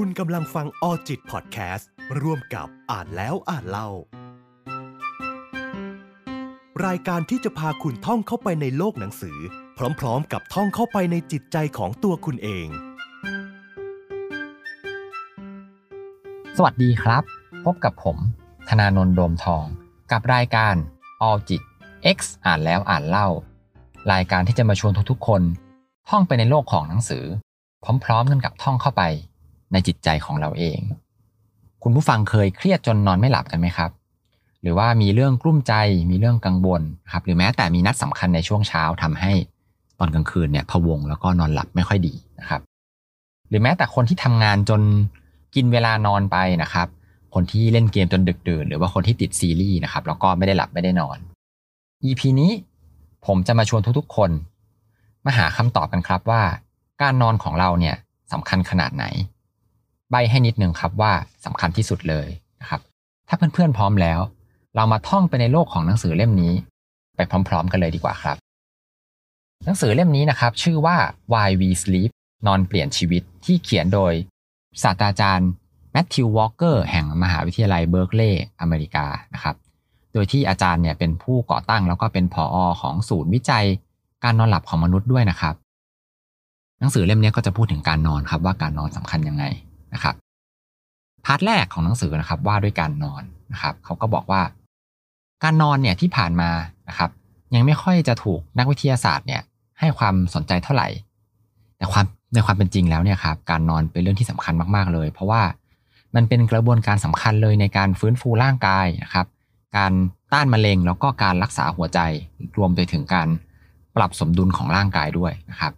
คุณกำลังฟังออจิตพอดแคสต์ร่วมกับอ่านแล้วอ่านเล่า รายการที่จะพาคุณท่องเข้าไปในโลกหนังสือ พร้อมๆ กับท่องเข้าไปในจิตใจของตัวคุณเอง สวัสดีครับ พบกับผม ธนาโนนโดมทอง กับรายการ All จิต X อ่านแล้วอ่านเล่า รายการที่จะมาชวนทุกๆคน ท่องไปในโลกของหนังสือ พร้อมๆกันกับท่องเข้าไป ในจิตใจของเราเอง คุณผู้ฟังเคยเครียดจนนอนไม่หลับกันไหมครับ หรือว่ามีเรื่องกลุ้มใจมีเรื่องกังวลครับ หรือแม้แต่มีนัดสำคัญในช่วงเช้าทำให้ตอนกลางคืนเนี่ยพะวงแล้วก็นอนหลับไม่ค่อยดีนะครับ หรือแม้แต่คนที่ทำงานจนกินเวลานอนไปนะครับ คนที่เล่นเกมจนดึกดื่น หรือว่าคนที่ติดซีรีส์นะครับแล้วก็ไม่ได้หลับไม่ได้นอน EP นี้ผมจะมาชวนทุกๆ คน มาหาคำตอบกันครับว่า การนอนของเราเนี่ยสำคัญขนาดไหน ใบ้ให้นิดหนึ่งครับว่าสำคัญที่สุดเลยนะครับ ถ้าเพื่อนๆพร้อมแล้ว เรามาท่องไปในโลกของหนังสือเล่มนี้ ไปพร้อม ๆ กันเลยดีกว่าครับ หนังสือเล่มนี้นะครับ ชื่อว่า Why We Sleep นอนเปลี่ยนชีวิตที่เขียนโดยศาสตราจารย์แมทธิววอลเกอร์แห่งมหาวิทยาลัยเบิร์กลีย์อเมริกานะครับ โดยที่อาจารย์เนี่ยเป็นผู้ก่อตั้งแล้วก็เป็นผออของศูนย์วิจัยการนอนหลับของมนุษย์ด้วยนะครับ หนังสือเล่มนี้ก็จะพูดถึงการนอนครับว่าการนอนสำคัญยังไง นะครับพาร์ทแรกของหนังสือนะครับว่าด้วยการนอนนะครับเขาก็บอกว่า การนอนเนี่ยที่ผ่านมานะครับ ยังไม่ค่อยจะถูกนักวิทยาศาสตร์เนี่ยให้ความสนใจเท่าไหร่ แต่ความในความเป็นจริงแล้วเนี่ยครับการนอนเป็นเรื่องที่สำคัญมากๆเลย เพราะว่ามันเป็นกระบวนการสำคัญเลยในการฟื้นฟูร่างกายนะครับ การต้านมะเร็งแล้วก็การรักษาหัวใจรวมไปถึงการปรับสมดุลของร่างกายด้วยนะครับ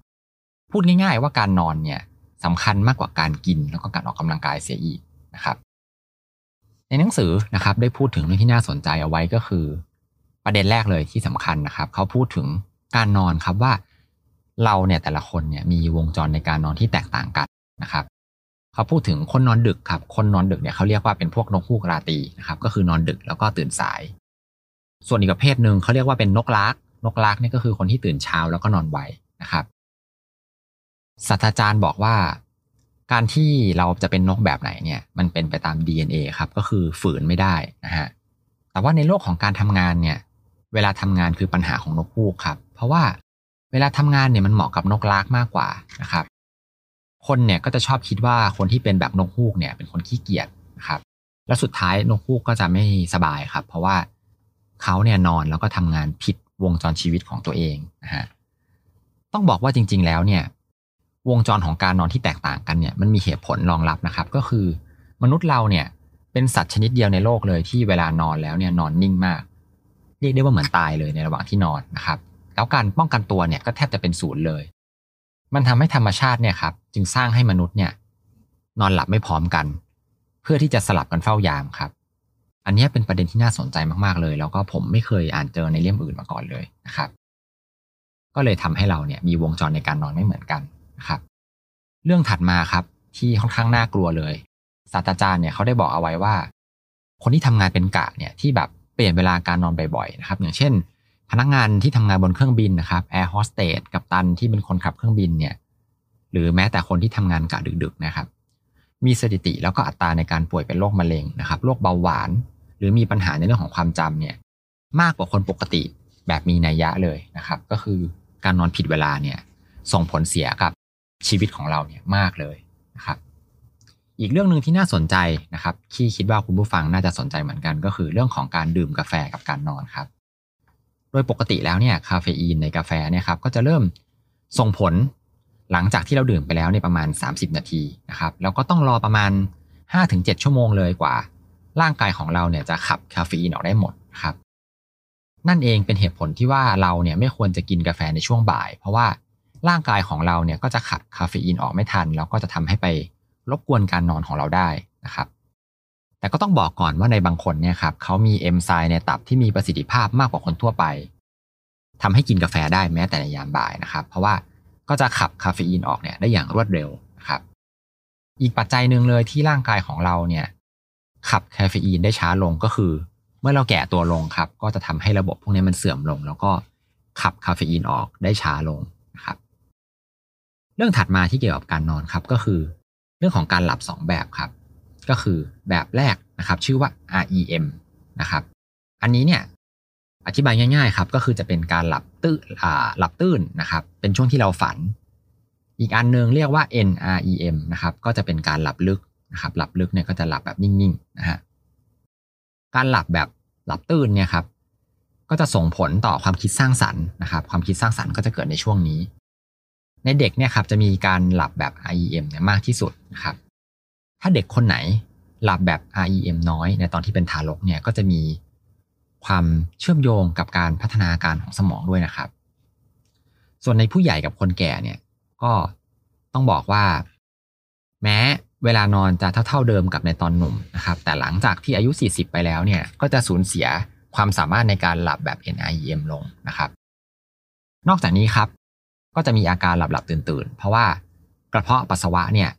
พูดง่ายๆว่าการนอนเนี่ย สำคัญมากกว่าการกินแล้วก็การออกกำลังกายเสียอีกนะครับ ในหนังสือนะครับได้พูดถึงเรื่องที่น่าสนใจเอาไว้ก็คือ ประเด็นแรกเลยที่สำคัญนะครับ เขาพูดถึงการนอนครับว่าเราเนี่ยแต่ละคนเนี่ยมีวงจรในการนอนที่แตกต่างกันนะครับ เขาพูดถึงคนนอนดึกครับ คนนอนดึกเนี่ยเขาเรียกว่าเป็นพวกนกฮูกราตีนะครับก็คือนอนดึกแล้วก็ตื่นสาย ส่วนอีกประเภทหนึ่งเขาเรียกว่าเป็นนกลากนกลากเนี่ยก็คือคนที่ตื่นเช้าแล้วก็นอนไวนะครับ ศาสตราจารย์บอกว่า การที่เราจะเป็นนกแบบไหนเนี่ยมันเป็นไปตาม DNA ครับก็คือฝืนไม่ได้นะฮะแต่ว่าในโลกของการทำงานเนี่ยเวลาทำงานคือปัญหาของนกฮูกครับ เพราะว่าเวลาทำงานเนี่ยมันเหมาะกับนกลากมากกว่านะครับ คนเนี่ยก็จะชอบคิดว่าคนที่เป็นแบบนกฮูกเนี่ยเป็นคนขี้เกียจนะครับแล้วสุดท้ายนกฮูกก็จะไม่สบายครับ เพราะว่าเขาเนี่ยนอนแล้วก็ทำงานผิดวงจรชีวิตของตัวเองนะฮะต้องบอกว่าจริง ๆ แล้วเนี่ย วงจรของการนอนที่แตกต่างกันเนี่ยมันมีเหตุผลรองรับนะครับ ก็คือ มนุษย์เราเนี่ยเป็นสัตว์ชนิดเดียวในโลกเลยที่เวลานอนแล้วเนี่ยนอนนิ่งมาก เรียกได้ว่าเหมือนตายเลยในระหว่างที่นอนนะครับ แล้วการป้องกันตัวเนี่ยก็แทบจะเป็นศูนย์เลย มันทำให้ธรรมชาติเนี่ยครับจึงสร้างให้มนุษย์เนี่ยนอนหลับไม่พร้อมกัน เพื่อที่จะสลับกันเฝ้ายามครับอันนี้เป็นประเด็นที่น่าสนใจมาก ๆ เลย แล้วก็ผมไม่เคยอ่านเจอในเล่มอื่นมาก่อนเลยนะครับ ก็เลยทำให้เราเนี่ยมีวงจรในการนอนไม่เหมือนกัน ครับเรื่องถัดมาครับ ที่ค่อนข้างน่ากลัวเลยศาสตราจารย์เนี่ยเขาได้บอกเอาไว้ว่า คนที่ทำงานเป็นกะเนี่ยที่แบบเปลี่ยนเวลาการนอนบ่อยๆนะครับ อย่างเช่น พนักงานที่ทำงานบนเครื่องบินนะครับแอร์โฮสเตสกัปตันที่เป็นคนขับเครื่องบินเนี่ย หรือแม้แต่คนที่ทำงานกะดึกๆนะครับ มีสถิติแล้วก็อัตราในการป่วยเป็นโรคมะเร็งนะครับโรคเบาหวาน หรือมีปัญหาในเรื่องของความจำเนี่ย มากกว่าคนปกติแบบมีนัยยะเลยนะครับ ก็คือการนอนผิดเวลาเนี่ยส่งผลเสียกับ ชีวิตของเราเนี่ยมากเลยนะครับอีกเรื่องหนึ่งที่น่าสนใจนะครับที่คิดว่าคุณผู้ฟังน่าจะสนใจเหมือนกัน ก็คือเรื่องของการดื่มกาแฟกับการนอนครับ โดยปกติแล้วเนี่ยคาเฟอีนในกาแฟเนี่ยครับก็จะเริ่มส่งผลหลังจากที่เราดื่มไปแล้วในประมาณ 30 นาทีนะครับแล้วก็ต้องรอประมาณ 5-7 ชั่วโมงเลยกว่า ร่างกายของเราเนี่ยจะขับคาเฟอีนออกได้หมดครับนั่นเองเป็นเหตุผลที่ว่าเราเนี่ยไม่ควรจะกินกาแฟในช่วงบ่าย เพราะว่า ร่างกายของเราเนี่ยก็จะขับคาเฟอีนออกไม่ทัน แล้วก็จะทำให้ไปรบกวนการนอนของเราได้นะครับ แต่ก็ต้องบอกก่อนว่าในบางคนเนี่ยครับเขามีเอนไซม์ในตับที่มีประสิทธิภาพมากกว่าคนทั่วไปทำให้กินกาแฟได้แม้แต่ในยามบ่ายนะครับ เพราะว่าก็จะขับคาเฟอีนออกเนี่ยได้อย่างรวดเร็วนะครับ อีกปัจจัยหนึ่งเลยที่ร่างกายของเราเนี่ยขับคาเฟอีนได้ช้าลงก็คือ เมื่อเราแก่ตัวลงครับ ก็จะทำให้ระบบพวกนี้มันเสื่อมลง แล้วก็ขับคาเฟอีนออกได้ช้าลง เรื่องถัดมาที่เกี่ยวกับการนอนครับก็คือ เรื่องของการหลับ 2 แบบครับ ก็คือแบบแรกนะครับชื่อว่า REM นะครับ อันนี้เนี่ยอธิบายง่ายๆครับก็คือจะเป็นการหลับตื้นหลับตื้นนะครับ เป็นช่วงที่เราฝัน อีกอันนึงเรียกว่า NREM นะครับก็จะเป็นการหลับลึกนะครับหลับลึกเนี่ยก็จะหลับแบบนิ่งๆนะฮะการหลับแบบหลับตื้นเนี่ยครับก็จะส่งผลต่อความคิดสร้างสรรค์นะครับ ความคิดสร้างสรรค์ก็จะเกิดในช่วงนี้ ในเด็กเนี่ยครับจะมีการหลับแบบ REM เนี่ยมากที่สุดนะครับ ถ้าเด็กคนไหนหลับแบบ REM น้อยในตอนที่เป็นทารกเนี่ยก็จะมีความเชื่อมโยงกับการพัฒนาการของสมองด้วยนะครับ ส่วนในผู้ใหญ่กับคนแก่เนี่ยก็ต้องบอกว่า แม้เวลานอนจะเท่าๆเดิมกับในตอนหนุ่มนะครับ แต่หลังจากที่อายุ 40 ไปแล้วเนี่ยก็จะสูญเสียความสามารถในการหลับแบบ NIEM ลงนะครับ นอกจากนี้ครับ ก็จะมีอาการหลับหลับตื่นตื่นเพราะว่ากระเพาะปัสสาวะเนี่ย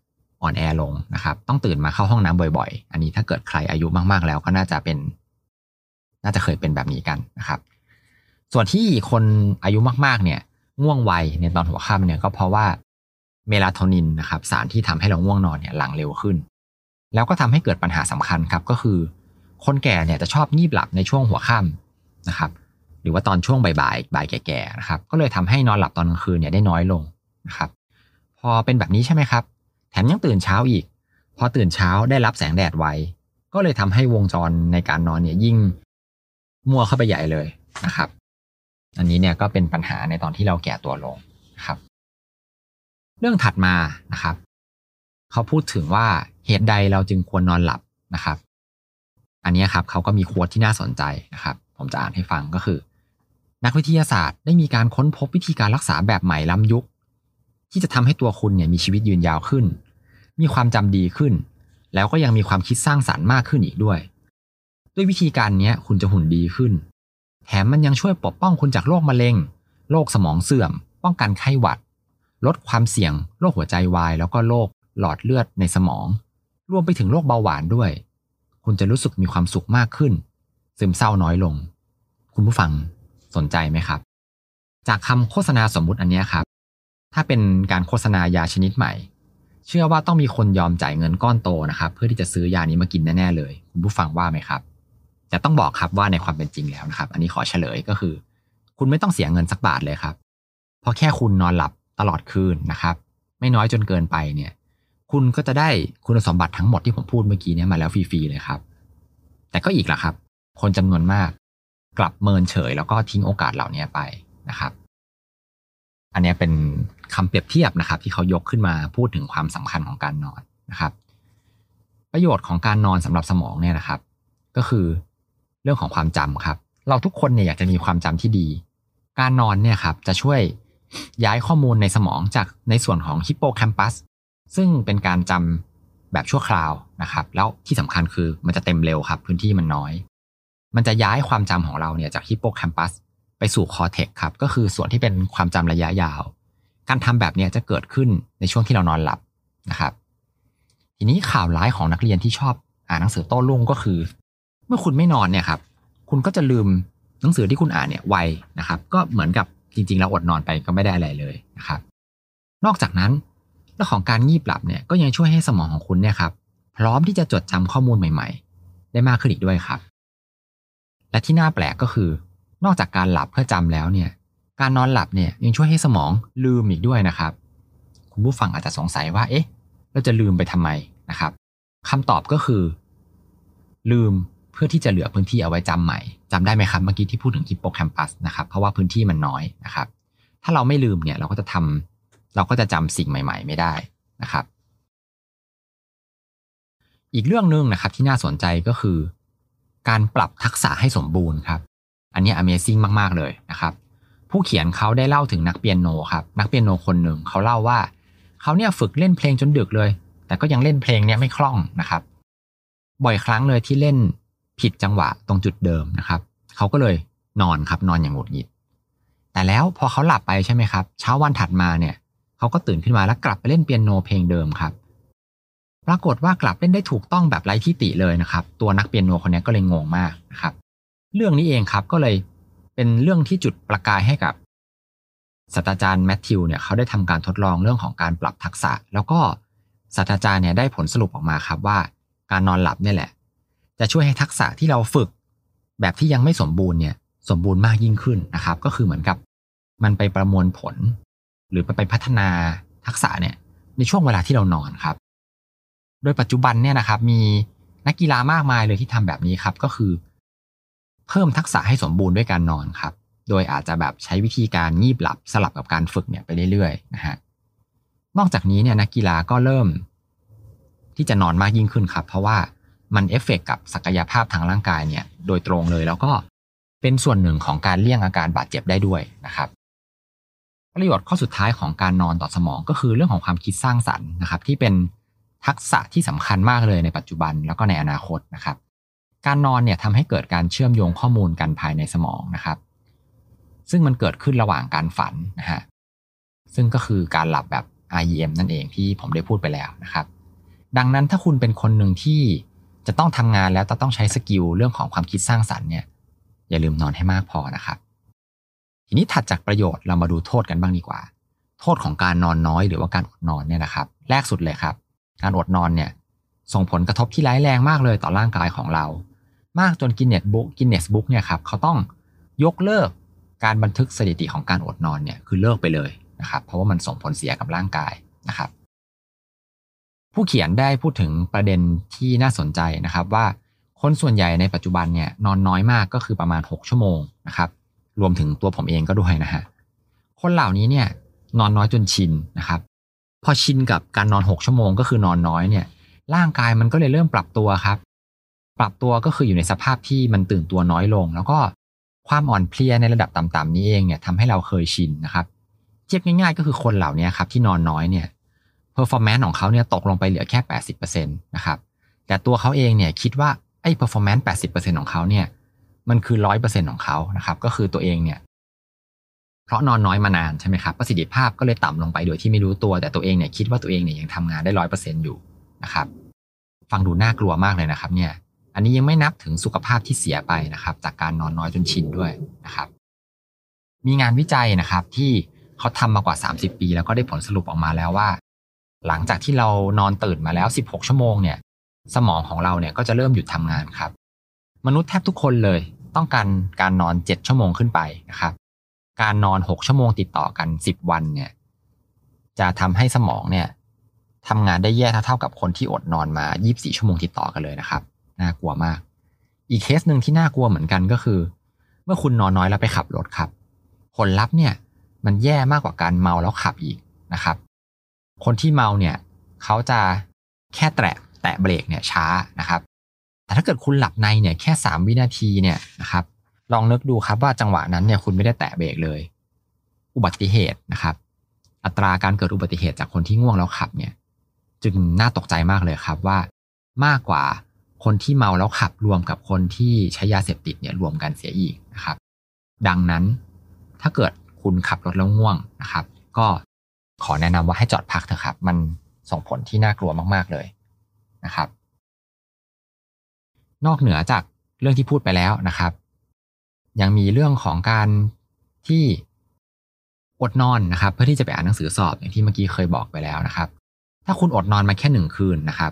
อ่อนแอลงนะครับ ต้องตื่นมาเข้าห้องน้ำบ่อยๆ อันนี้ถ้าเกิดใครอายุมากๆ แล้วก็น่าจะเป็น น่าจะเคยเป็นแบบนี้กันนะครับ ส่วนที่คนอายุมากๆ เนี่ยง่วงไวในตอนหัวค่ำเนี่ยก็เพราะว่าเมลาโทนินนะครับ สารที่ทำให้เราง่วงนอนเนี่ยหลั่งเร็วขึ้น แล้วก็ทำให้เกิดปัญหาสำคัญครับ ก็คือ คนแก่เนี่ยจะชอบงีบหลับในช่วงหัวค่ำนะครับ หรือว่าตอนช่วงบ่ายๆบ่ายแก่ๆนะครับก็เลยทำให้นอนหลับตอนกลางคืนเนี่ยได้น้อยลงนะครับพอเป็นแบบนี้ใช่ไหมครับ แถมยังตื่นเช้าอีก พอตื่นเช้าได้รับแสงแดดไวก็เลยทำให้วงจรในการนอนเนี่ยยิ่งมั่วเข้าไปใหญ่เลยนะครับ อันนี้เนี่ยก็เป็นปัญหาในตอนที่เราแก่ตัวลงนะครับ เรื่องถัดมานะครับ เขาพูดถึงว่าเหตุใดเราจึงควรนอนหลับนะครับ อันนี้ครับเขาก็มีควดที่น่าสนใจนะครับ ผมจะอ่านให้ฟังก็คือ นักวิทยาศาสตร์ได้มีการค้นพบวิธีการรักษาแบบใหม่ล้ำยุค ที่จะทำให้ตัวคุณเนี่ยมีชีวิตยืนยาวขึ้น มีความจำดีขึ้น แล้วก็ยังมีความคิดสร้างสารรค์มากขึ้นอีกด้วย ด้วยวิธีการนี้คุณจะหุ่นดีขึ้น แถมมันยังช่วยปกป้องคุณจากโรคมะเร็งโรคสมองเสื่อม ป้องกันไข้หวัด ลดความเสี่ยงโรคหัวใจวาย แล้วก็โรคหลอดเลือดในสมอง รวมไปถึงโรคเบาหวานด้วย คุณจะรู้สึกมีความสุขมากขึ้น ซึมเศร้าน้อยลง คุณผู้ฟัง สนใจไหมครับ จากคำโฆษณาสมมุติอันนี้ครับ ถ้าเป็นการโฆษณายาชนิดใหม่ เชื่อว่าต้องมีคนยอมจ่ายเงินก้อนโตนะครับ เพื่อที่จะซื้อยานี้มากินแน่ๆเลยคุณผู้ฟังว่าไหมครับแต่ต้องบอกครับว่าในความเป็นจริงแล้วนะครับ อันนี้ขอเฉลยก็คือ คุณไม่ต้องเสียเงินสักบาทเลยครับ เพราะแค่คุณนอนหลับตลอดคืนนะครับ ไม่น้อยจนเกินไปเนี่ย คุณก็จะได้คุณสมบัติทั้งหมดที่ผมพูดเมื่อกี้นี้มาแล้วฟรีๆเลยครับ แต่ก็อีกละครับ คนจำนวนมาก กลับเมินเฉย แล้วก็ทิ้งโอกาสเหล่านี้ไปนะครับ อันนี้เป็นคำเปรียบเทียบนะครับ ที่เขายกขึ้นมาพูดถึงความสำคัญของการนอนนะครับ ประโยชน์ของการนอนสำหรับสมองเนี่ยนะครับ ก็คือเรื่องของความจำครับ เราทุกคนเนี่ยอยากจะมีความจำที่ดี การนอนเนี่ยครับจะช่วยย้ายข้อมูลในสมองจากในส่วนของฮิปโปแคมปัสซึ่งเป็นการจำแบบชั่วคราวนะครับ แล้วที่สำคัญคือมันจะเต็มเร็วครับ พื้นที่มันน้อย มันจะย้ายความจำของเราเนี่ยจากฮิปโปแคมปัสไปสู่คอเทกครับ ก็คือส่วนที่เป็นความจำระยะยาว การทำแบบนี้จะเกิดขึ้นในช่วงที่เรานอนหลับนะครับ ทีนี้ข่าวร้ายของนักเรียนที่ชอบอ่านหนังสือโต้รุ่งก็คือ เมื่อคุณไม่นอนเนี่ยครับคุณก็จะลืมหนังสือที่คุณอ่านเนี่ยไวนะครับ ก็เหมือนกับจริงๆ แล้วอดนอนไปก็ไม่ได้อะไรเลยนะครับ นอกจากนั้นเรื่องของการงีบหลับเนี่ยก็ยังช่วยให้สมองของคุณเนี่ยครับพร้อมที่จะจดจำข้อมูลใหม่ ๆ ได้มากขึ้นอีกด้วยครับ และที่น่าแปลกก็คือ นอกจากการหลับเพื่อจำแล้วเนี่ย การนอนหลับเนี่ยยังช่วยให้สมองลืมอีกด้วยนะครับ คุณผู้ฟังอาจจะสงสัยว่า เอ๊ะ เราจะลืมไปทำไมนะครับคำตอบก็คือ ลืมเพื่อที่จะเหลือพื้นที่เอาไว้จำใหม่จำได้ไหมครับเมื่อกี้ที่พูดถึงฮิปโปแคมปัสนะครับ เพราะว่าพื้นที่มันน้อยนะครับ ถ้าเราไม่ลืมเนี่ยเราก็จะทำเราก็จะจำสิ่งใหม่ ๆ ไม่ได้นะครับ อีกเรื่องหนึ่งนะครับที่น่าสนใจก็คือ การปรับทักษะให้สมบูรณ์ครับ อันนี้ Amazing มาก ๆ เลยนะครับ ผู้เขียนเขาได้เล่าถึงนักเปียโนครับ นักเปียโนคนหนึ่งเขาเล่าว่าเขาเนี่ยฝึกเล่นเพลงจนดึกเลย แต่ก็ยังเล่นเพลงเนี้ยไม่คล่องนะครับ บ่อยครั้งเลยที่เล่นผิดจังหวะตรงจุดเดิมนะครับเขาก็เลยนอนครับนอนอย่างหงุดหงิด แต่แล้วพอเขาหลับไปใช่ไหมครับ เช้าวันถัดมาเนี่ยเขาก็ตื่นขึ้นมาแล้วกลับไปเล่นเปียโนเพลงเดิมครับ ปรากฏว่ากลับเล่นได้ถูกต้องแบบไร้ที่ติเลยนะครับ ตัวนักเปียโนคนนี้ก็เลยงงมากนะครับ เรื่องนี้เองครับก็เลยเป็นเรื่องที่จุดประกายให้กับศาสตราจารย์แมทธิวเนี่ยเขาได้ทำการทดลองเรื่องของการปรับทักษะ แล้วก็ศาสตราจารย์เนี่ยได้ผลสรุปออกมาครับว่า การนอนหลับเนี่ยแหละ จะช่วยให้ทักษะที่เราฝึก แบบที่ยังไม่สมบูรณ์เนี่ยสมบูรณ์มากยิ่งขึ้นนะครับ ก็คือเหมือนกับมันไปประมวลผล หรือไปพัฒนาทักษะเนี่ยในช่วงเวลาที่เรานอนครับ โดยปัจจุบันเนี่ยนะครับมีนักกีฬามากมายเลยที่ทำแบบนี้ครับก็คือ เพิ่มทักษะให้สมบูรณ์ด้วยการนอนครับ โดยอาจจะแบบใช้วิธีการงีบหลับสลับกับการฝึกเนี่ยไปเรื่อยๆนะฮะนอกจากนี้เนี่ยนักกีฬาก็เริ่ม ที่จะนอนมากยิ่งขึ้นครับ เพราะว่ามันเอฟเฟกกับศักยภาพทางร่างกายเนี่ย โดยตรงเลยแล้วก็เป็นส่วนหนึ่งของการเลี่ยงอาการบาดเจ็บได้ด้วยนะครับ ประโยชน์ข้อสุดท้ายของการนอนต่อสมองก็คือเรื่องของความคิดสร้างสรรค์นะครับ ที่เป็น ทักษะที่สำคัญมากเลยในปัจจุบันแล้วก็ในอนาคตนะครับ การนอนเนี่ยทำให้เกิดการเชื่อมโยงข้อมูลกันภายในสมองนะครับ ซึ่งมันเกิดขึ้นระหว่างการฝันนะฮะซึ่งก็คือการหลับแบบ REM นั่นเองที่ผมได้พูดไปแล้วนะครับ ดังนั้นถ้าคุณเป็นคนหนึ่งที่จะต้องทำงานแล้วจะต้องใช้ skill เรื่องของความคิดสร้างสรรค์เนี่ยอย่าลืมนอนให้มากพอนะครับ ทีนี้ถัดจากประโยชน์เรามาดูโทษกันบ้างดีกว่า โทษของการนอนน้อยหรือว่าการอดนอนเนี่ยนะครับ แรกสุดเลยครับ การอดนอนเนี่ย ส่งผลกระทบที่ร้ายแรงมากเลยต่อร่างกายของเรา มากจน Guinness Book Guinness Book เนี่ยครับเขาต้องยกเลิกการบันทึกสถิติของการอดนอนเนี่ยคือเลิกไปเลยนะครับ เพราะว่ามันส่งผลเสียกับร่างกายนะครับ ผู้เขียนได้พูดถึงประเด็นที่น่าสนใจนะครับว่าคนส่วนใหญ่ในปัจจุบันเนี่ยนอนน้อยมากก็คือประมาณ 6 ชั่วโมงนะครับรวมถึงตัวผมเองก็ด้วยนะฮะคนเหล่านี้เนี่ยนอนน้อยจนชินนะครับ พอชินกับการนอน 6 ชั่วโมงก็คือนอนน้อยเนี่ย ร่างกายมันก็เลยเริ่มปรับตัวครับ ปรับตัวก็คืออยู่ในสภาพที่มันตื่นตัวน้อยลง แล้วก็ความอ่อนเพลียในระดับต่ำๆนี้เองเนี่ยทำให้เราเคยชินนะครับ เทียบง่ายๆ ก็คือคนเหล่านี้ครับที่นอนน้อยเนี่ย performance ของเขาเนี่ยตกลงไปเหลือแค่ 80%นะครับ แต่ตัวเขาเองเนี่ยคิดว่าไอ้ performance 80%ของเขาเนี่ย มันคือ 100%ของเขานะครับ ก็คือตัวเองเนี่ย เพราะนอนน้อยมานานใช่ไหมครับประสิทธิภาพก็เลยต่ำลงไปโดยที่ไม่รู้ตัว แต่ตัวเองเนี่ยคิดว่าตัวเองเนี่ยยังทำงานได้ร้อยเปอร์เซ็นต์อยู่นะครับฟังดูน่ากลัวมากเลยนะครับเนี่ยอันนี้ยังไม่นับถึงสุขภาพที่เสียไปนะครับ จากการนอนน้อยจนชินด้วยนะครับ มีงานวิจัยนะครับที่เขาทำมากว่า 30 ปี แล้วก็ได้ผลสรุปออกมาแล้วว่า หลังจากที่เรานอนตื่นมาแล้ว 16 ชั่วโมงเนี่ย สมองของเราเนี่ยก็จะเริ่มหยุดทำงานครับ มนุษย์แทบทุกคนเลยต้องการการนอน 7 ชั่วโมงขึ้นไปนะครับ การนอน6ชั่วโมงติดต่อกัน10วันเนี่ย จะทำให้สมองเนี่ยทำงานได้แย่เท่ากับคนที่อดนอนมา 24 ชั่วโมงติดต่อกันเลยนะครับ น่ากลัวมาก อีกเคสหนึ่งที่น่ากลัวเหมือนกันก็คือ เมื่อคุณนอนน้อยแล้วไปขับรถครับ ผลลัพธ์เนี่ย มันแย่มากกว่าการเมาแล้วขับอีกนะครับ คนที่เมาเนี่ย เขาจะแค่แตะแตะเบรกเนี่ยช้านะครับ แต่ถ้าเกิดคุณหลับในเนี่ยแค่สามวินาทีเนี่ยนะครับ ลองนึกดูครับว่าจังหวะนั้นเนี่ยคุณไม่ได้แตะเบรกเลย อุบัติเหตุนะครับ อัตราการเกิดอุบัติเหตุจากคนที่ง่วงแล้วขับเนี่ย จึงน่าตกใจมากเลยครับว่ามากกว่าคนที่เมาแล้วขับรวมกับคนที่ใช้ยาเสพติดเนี่ยรวมกันเสียอีกนะครับ ดังนั้นถ้าเกิดคุณขับรถแล้วง่วงนะครับ ก็ขอแนะนำว่าให้จอดพักเถอะครับ มันส่งผลที่น่ากลัวมาก ๆเลยนะครับ นอกเหนือจากเรื่องที่พูดไปแล้วนะครับ ยังมีเรื่องของการที่อดนอนนะครับ เพื่อที่จะไปอ่านหนังสือสอบอย่างที่เมื่อกี้เคยบอกไปแล้วนะครับ ถ้าคุณอดนอนมาแค่หนึ่งคืนนะครับ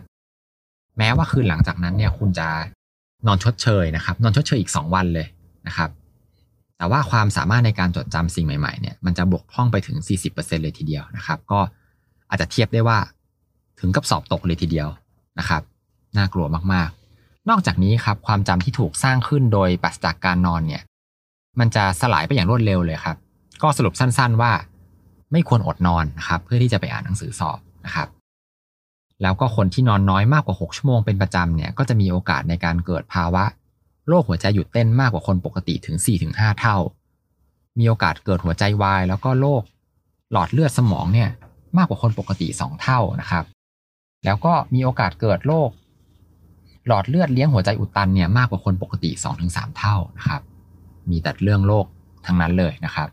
แม้ว่าคืนหลังจากนั้นเนี่ย คุณจะนอนชดเชยนะครับ นอนชดเชยอีกสองวันเลยนะครับ แต่ว่าความสามารถในการจดจำสิ่งใหม่ๆเนี่ยมันจะบกพร่องไปถึง 40%เลยทีเดียวนะครับ ก็อาจจะเทียบได้ว่าถึงกับสอบตกเลยทีเดียวนะครับ น่ากลัวมาก นอกจากนี้ครับความจำที่ถูกสร้างขึ้นโดยปัสจากการนอนเนี่ยมันจะสลายไปอย่างรวดเร็วเลยครับ ก็สรุปสั้นๆว่า ไม่ควรอดนอนนะครับเพื่อที่จะไปอ่านหนังสือสอบนะครับแล้วก็คนที่นอนน้อยมากกว่า 6 ชั่วโมงเป็นประจำเนี่ยก็จะมีโอกาสในการเกิดภาวะโรคหัวใจหยุดเต้นมากกว่าคนปกติถึง 4-5 เท่า มีโอกาสเกิดหัวใจวาย แล้วก็โรคหลอดเลือดสมองเนี่ยมากกว่าคนปกติ 2 เท่านะครับ แล้วก็มีโอกาสเกิดโรค หลอดเลือดเลี้ยงหัวใจอุดตันเนี่ยมากกว่าคนปกติ 2-3 เท่านะครับ มีแต่เรื่องโรคทั้งนั้นเลยนะครับ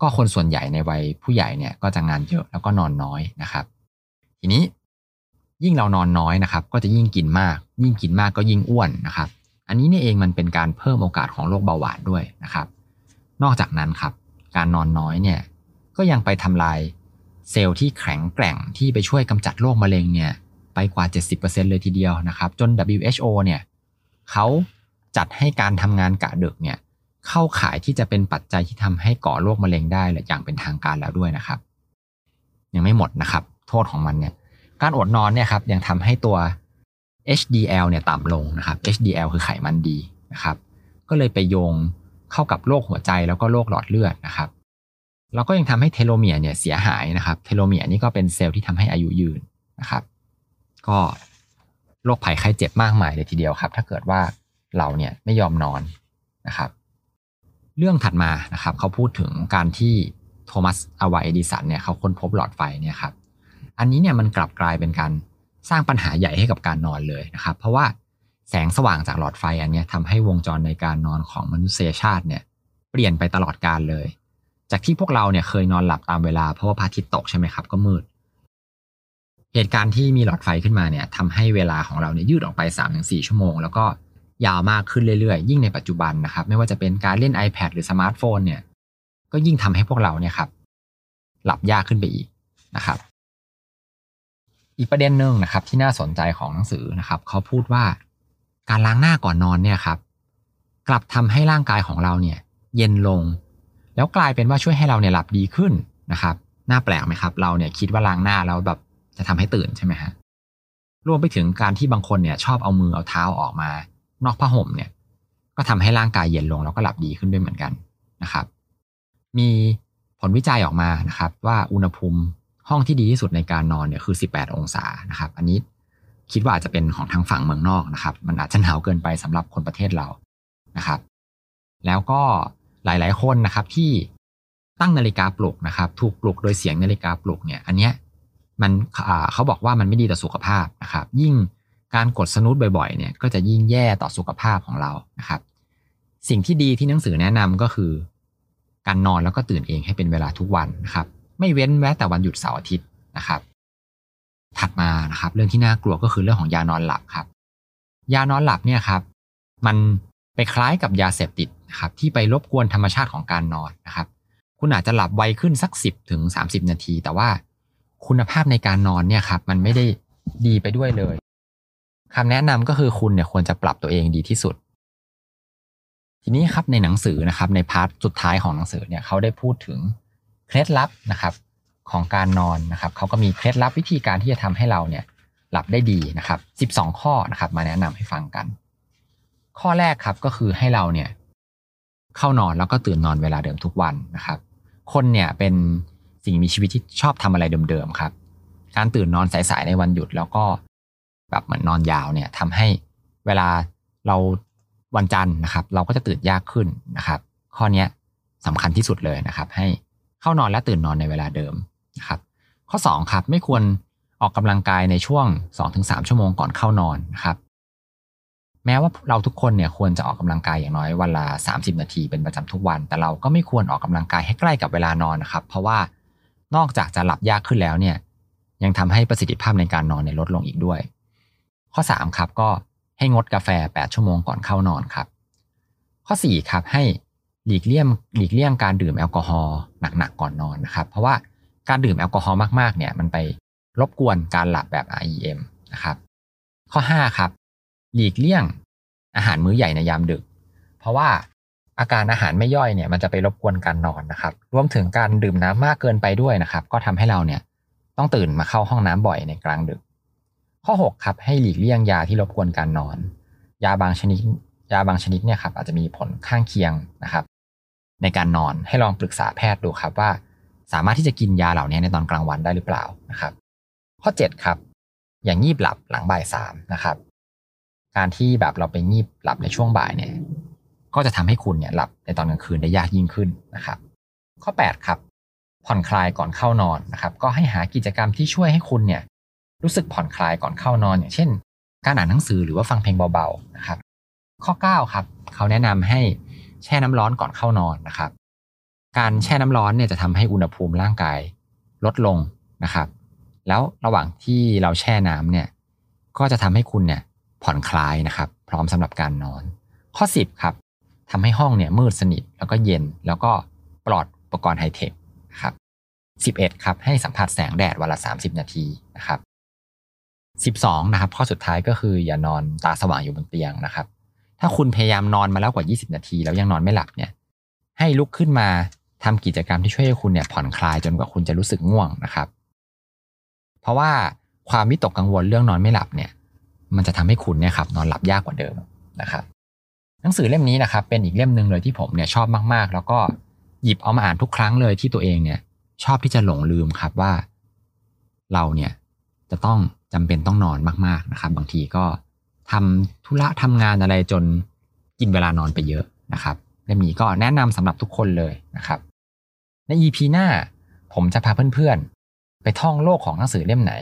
ก็คนส่วนใหญ่ในวัยผู้ใหญ่เนี่ยก็จะงานเยอะแล้วก็นอนน้อยนะครับ ทีนี้ยิ่งเรานอนน้อยนะครับ ก็จะยิ่งกินมาก ยิ่งกินมากก็ยิ่งอ้วนนะครับ อันนี้นี่เองมันเป็นการเพิ่มโอกาสของโรคเบาหวานด้วยนะครับ นอกจากนั้นครับ การนอนน้อยเนี่ยก็ยังไปทำลายเซลล์ที่แข็งแกร่งที่ไปช่วยกำจัดโรคมะเร็งเนี่ย ไปกว่า 70%เลยทีเดียวนะครับ จน WHO เนี่ยเขาจัดให้การทำงานกะดึกเนี่ยเข้าขายที่จะเป็นปัจจัยที่ทำให้ก่อโรคมะเร็งได้อย่างเป็นทางการแล้วด้วยนะครับ ยังไม่หมดนะครับ โทษของมันเนี่ยการอดนอนเนี่ยครับยังทำให้ตัว HDL เนี่ยต่ำลงนะครับ HDL คือไขมันดีนะครับ ก็เลยไปโยงเข้ากับโรคหัวใจแล้วก็โรคหลอดเลือดนะครับแล้วก็ยังทำให้ telomere เนี่ยเสียหายนะครับ telomere นี่ก็เป็นเซลล์ที่ทำให้อายุยืนนะครับ ก็โรคภัยไข้เจ็บมากมายเลยทีเดียวครับ ถ้าเกิดว่าเราเนี่ยไม่ยอมนอนนะครับ เรื่องถัดมานะครับเขาพูดถึงการที่โทมัสอัลวาเอดิสันเนี่ยเขาค้นพบหลอดไฟเนี่ยครับอันนี้เนี่ยมันกลับกลายเป็นการสร้างปัญหาใหญ่ให้กับการนอนเลยนะครับ เพราะว่าแสงสว่างจากหลอดไฟอันนี้ทำให้วงจรในการนอนของมนุษยชาติเนี่ยเปลี่ยนไปตลอดกาลเลย จากที่พวกเราเนี่ยเคยนอนหลับตามเวลาเพราะว่าพระอาทิตย์ตกใช่ไหมครับก็มืด เหตุการณ์ที่มีหลอดไฟขึ้นมาเนี่ยทำให้เวลาของเราเนี่ยยืดออกไป 3-4 ชั่วโมง แล้วก็ยาวมากขึ้นเรื่อยๆ ยิ่งในปัจจุบันนะครับ ไม่ว่าจะเป็นการเล่น iPad หรือสมาร์ทโฟนเนี่ย ก็ยิ่งทำให้พวกเราเนี่ยครับ หลับยากขึ้นไปอีกนะครับ อีกประเด็นหนึ่งนะครับ ที่น่าสนใจของหนังสือนะครับ เขาพูดว่าการล้างหน้าก่อนนอนเนี่ยครับ กลับทำให้ร่างกายของเราเนี่ย เย็นลง แล้วกลายเป็นว่าช่วยให้เราเนี่ยหลับดีขึ้นนะครับน่าแปลกไหมครับ เราเนี่ยคิดว่าล้างหน้าแล้วแบบ จะทำให้ตื่นใช่ไหมฮะรวมไปถึงการที่บางคนเนี่ยชอบเอามือเอาเท้าออกมา นอกผ้าห่มเนี่ย ก็ทำให้ร่างกายเย็นลงแล้วก็หลับดีขึ้นด้วยเหมือนกันนะครับ มีผลวิจัยออกมานะครับ ว่าอุณหภูมิห้องที่ดีที่สุดในการนอนเนี่ยคือ 18 องศานะครับ อันนี้คิดว่าอาจจะเป็นของทางฝั่งเมืองนอกนะครับ มันอาจจะหนาวเกินไปสำหรับคนประเทศเรานะครับ แล้วก็หลาย ๆ คนนะครับที่ตั้งนาฬิกาปลุกนะครับ ถูกปลุกโดยเสียงนาฬิกาปลุกเนี่ย อันเนี้ย มันเขาบอกว่ามันไม่ดีต่อสุขภาพนะครับ ยิ่งการกดสนุตบ่อยๆเนี่ยก็จะยิ่งแย่ต่อสุขภาพของเรานะครับ สิ่งที่ดีที่หนังสือแนะนำก็คือ การนอนแล้วก็ตื่นเองให้เป็นเวลาทุกวันนะครับ ไม่เว้นแม้แต่วันหยุดเสาร์อาทิตย์นะครับ ถัดมานะครับ เรื่องที่น่ากลัวก็คือเรื่องของยานอนหลับครับ ยานอนหลับเนี่ยครับ มันไปคล้ายกับยาเสพติดนะครับ ที่ไปรบกวนธรรมชาติของการนอนนะครับ คุณอาจจะหลับไวขึ้นสัก 10ถึง30 นาที แต่ว่า คุณภาพในการนอนเนี่ยครับมันไม่ได้ดีไปด้วยเลยคำแนะนำก็คือคุณเนี่ยควรจะปรับตัวเองดีที่สุด ทีนี้ครับในหนังสือนะครับใน part สุดท้ายของหนังสือเนี่ยเขาได้พูดถึงเคล็ดลับนะครับของการนอนนะครับเขาก็มีเคล็ดลับวิธีการที่จะทำให้เราเนี่ยหลับได้ดีนะครับ 12 ข้อนะครับ มาแนะนำให้ฟังกัน ข้อแรกครับก็คือให้เราเนี่ยเข้านอนแล้วก็ตื่นนอนเวลาเดิมทุกวันนะครับ คนเนี่ยเป็น สิ่งมีชีวิตที่ชอบทำอะไรเดิมๆครับ การตื่นนอนสายๆในวันหยุดแล้วก็แบบเหมือนนอนยาวเนี่ยทำให้เวลาเราวันจันทร์นะครับ เราก็จะตื่นยากขึ้นนะครับ ข้อนี้สำคัญที่สุดเลยนะครับ ให้เข้านอนและตื่นนอนในเวลาเดิมนะครับ ข้อ2ครับไม่ควรออกกำลังกายในช่วง 2-3 ชั่วโมงก่อนเข้านอนนะครับแม้ว่าเราทุกคนเนี่ยควรจะออกกำลังกายอย่างน้อยวันละ30 นาทีเป็นประจำทุกวัน แต่เราก็ไม่ควรออกกำลังกายให้ใกล้กับเวลานอนนะครับ เพราะว่า นอกจากจะหลับยากขึ้นแล้วเนี่ย ยังทำให้ประสิทธิภาพในการนอนเนี่ยลดลงอีกด้วย ข้อ 3 ครับก็ให้งดกาแฟ 8 ชั่วโมงก่อนเข้านอนครับ ข้อ 4 ครับให้หลีกเลี่ยงหลีกเลี่ยงการดื่มแอลกอฮอล์หนักๆก่อนนอนนะครับ เพราะว่าการดื่มแอลกอฮอล์มากๆเนี่ยมันไปรบกวนการหลับแบบ REM นะครับ ข้อ 5 ครับ หลีกเลี่ยงอาหารมื้อใหญ่ในยามดึก เพราะว่า อาการอาหารไม่ย่อยเนี่ยมันจะไปรบกวนการนอนนะครับ รวมถึงการดื่มน้ำมากเกินไปด้วยนะครับ ก็ทำให้เราเนี่ยต้องตื่นมาเข้าห้องน้ำบ่อยในกลางดึก ข้อ 6 ครับให้หลีกเลี่ยงยาที่รบกวนการนอน ยาบางชนิด ยาบางชนิดเนี่ยครับอาจจะมีผลข้างเคียงนะครับ ในการนอนให้ลองปรึกษาแพทย์ดูครับว่า สามารถที่จะกินยาเหล่านี้ในตอนกลางวันได้หรือเปล่านะครับ ข้อ 7 ครับ อย่างงีบหลับหลังบ่ายสามนะครับ การที่แบบเราไปงีบหลับในช่วงบ่ายเนี่ย ก็จะทำให้คุณเนี่ยหลับในตอนกลางคืนได้ยากยิ่งขึ้นนะครับ ข้อ 8 ครับ ผ่อนคลายก่อนเข้านอนนะครับ ก็ให้หากิจกรรมที่ช่วยให้คุณเนี่ยรู้สึกผ่อนคลายก่อนเข้านอน อย่างเช่น การอ่านหนังสือหรือว่าฟังเพลงเบาๆนะครับ ข้อ 9 ครับ เขาแนะนำให้แช่น้ำร้อนก่อนเข้านอนนะครับ การแช่น้ำร้อนเนี่ยจะทำให้อุณหภูมิร่างกายลดลงนะครับ แล้วระหว่างที่เราแช่น้ำเนี่ยก็จะทำให้คุณเนี่ยผ่อนคลายนะครับ พร้อมสำหรับการนอน ข้อ 10 ครับ ทำให้ห้องเนี่ยมืดสนิทแล้วก็เย็นแล้วก็ปลอดอุปกรณ์ไฮเทคครับ 11 ครับให้สัมผัสแสงแดดวันละ 30 นาทีนะครับ 12 นะครับ ข้อสุดท้ายก็คืออย่านอนตาสว่างอยู่บนเตียงนะครับ ถ้าคุณพยายามนอนมาแล้วกว่า 20 นาที แล้วยังนอนไม่หลับเนี่ย ให้ลุกขึ้นมาทำกิจกรรมที่ช่วยให้คุณเนี่ยผ่อนคลายจนกว่าคุณจะรู้สึกง่วงนะครับ เพราะว่าความวิตกกังวลเรื่องนอนไม่หลับเนี่ย มันจะทำให้คุณเนี่ยครับนอนหลับยากกว่าเดิมนะครับ หนังสือเล่มนี้นะครับเป็นอีกเล่มหนึ่งเลยที่ผมเนี่ยชอบมากๆ แล้วก็หยิบเอามาอ่านทุกครั้งเลยที่ตัวเองเนี่ย ชอบที่จะหลงลืมครับว่า เราเนี่ยจะต้องจำเป็นต้องนอนมากๆนะครับ บางทีก็ทำธุระทำงานอะไรจนกินเวลานอนไปเยอะนะครับเล่มนี้ก็แนะนำสำหรับทุกคนเลยนะครับ ใน EP หน้าผมจะพาเพื่อนๆ ไปท่องโลกของหนังสือเล่มไหน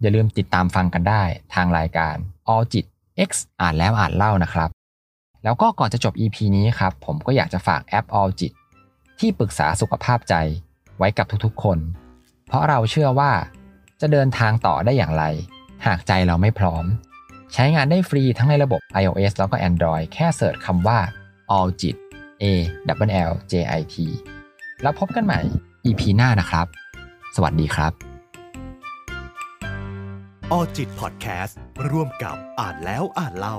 อย่าลืมติดตามฟังกันได้ทางรายการ All จิต X อ่านแล้วอ่านเล่านะครับ แล้วก็ก่อนจะจบ EP นี้ครับ ผมก็อยากจะฝากแอป All จิตที่ปรึกษาสุขภาพใจไว้กับทุกๆคน เพราะเราเชื่อว่า จะเดินทางต่อได้อย่างไร หากใจเราไม่พร้อม ใช้งานได้ฟรีทั้งในระบบ iOS แล้วก็ Android แค่เสิร์ชคำว่า All จิต A W L J I T แล้วพบกันใหม่ EP หน้านะครับ สวัสดีครับออจิตพอดแคสต์ร่วมกับอ่านแล้วอ่านเล่า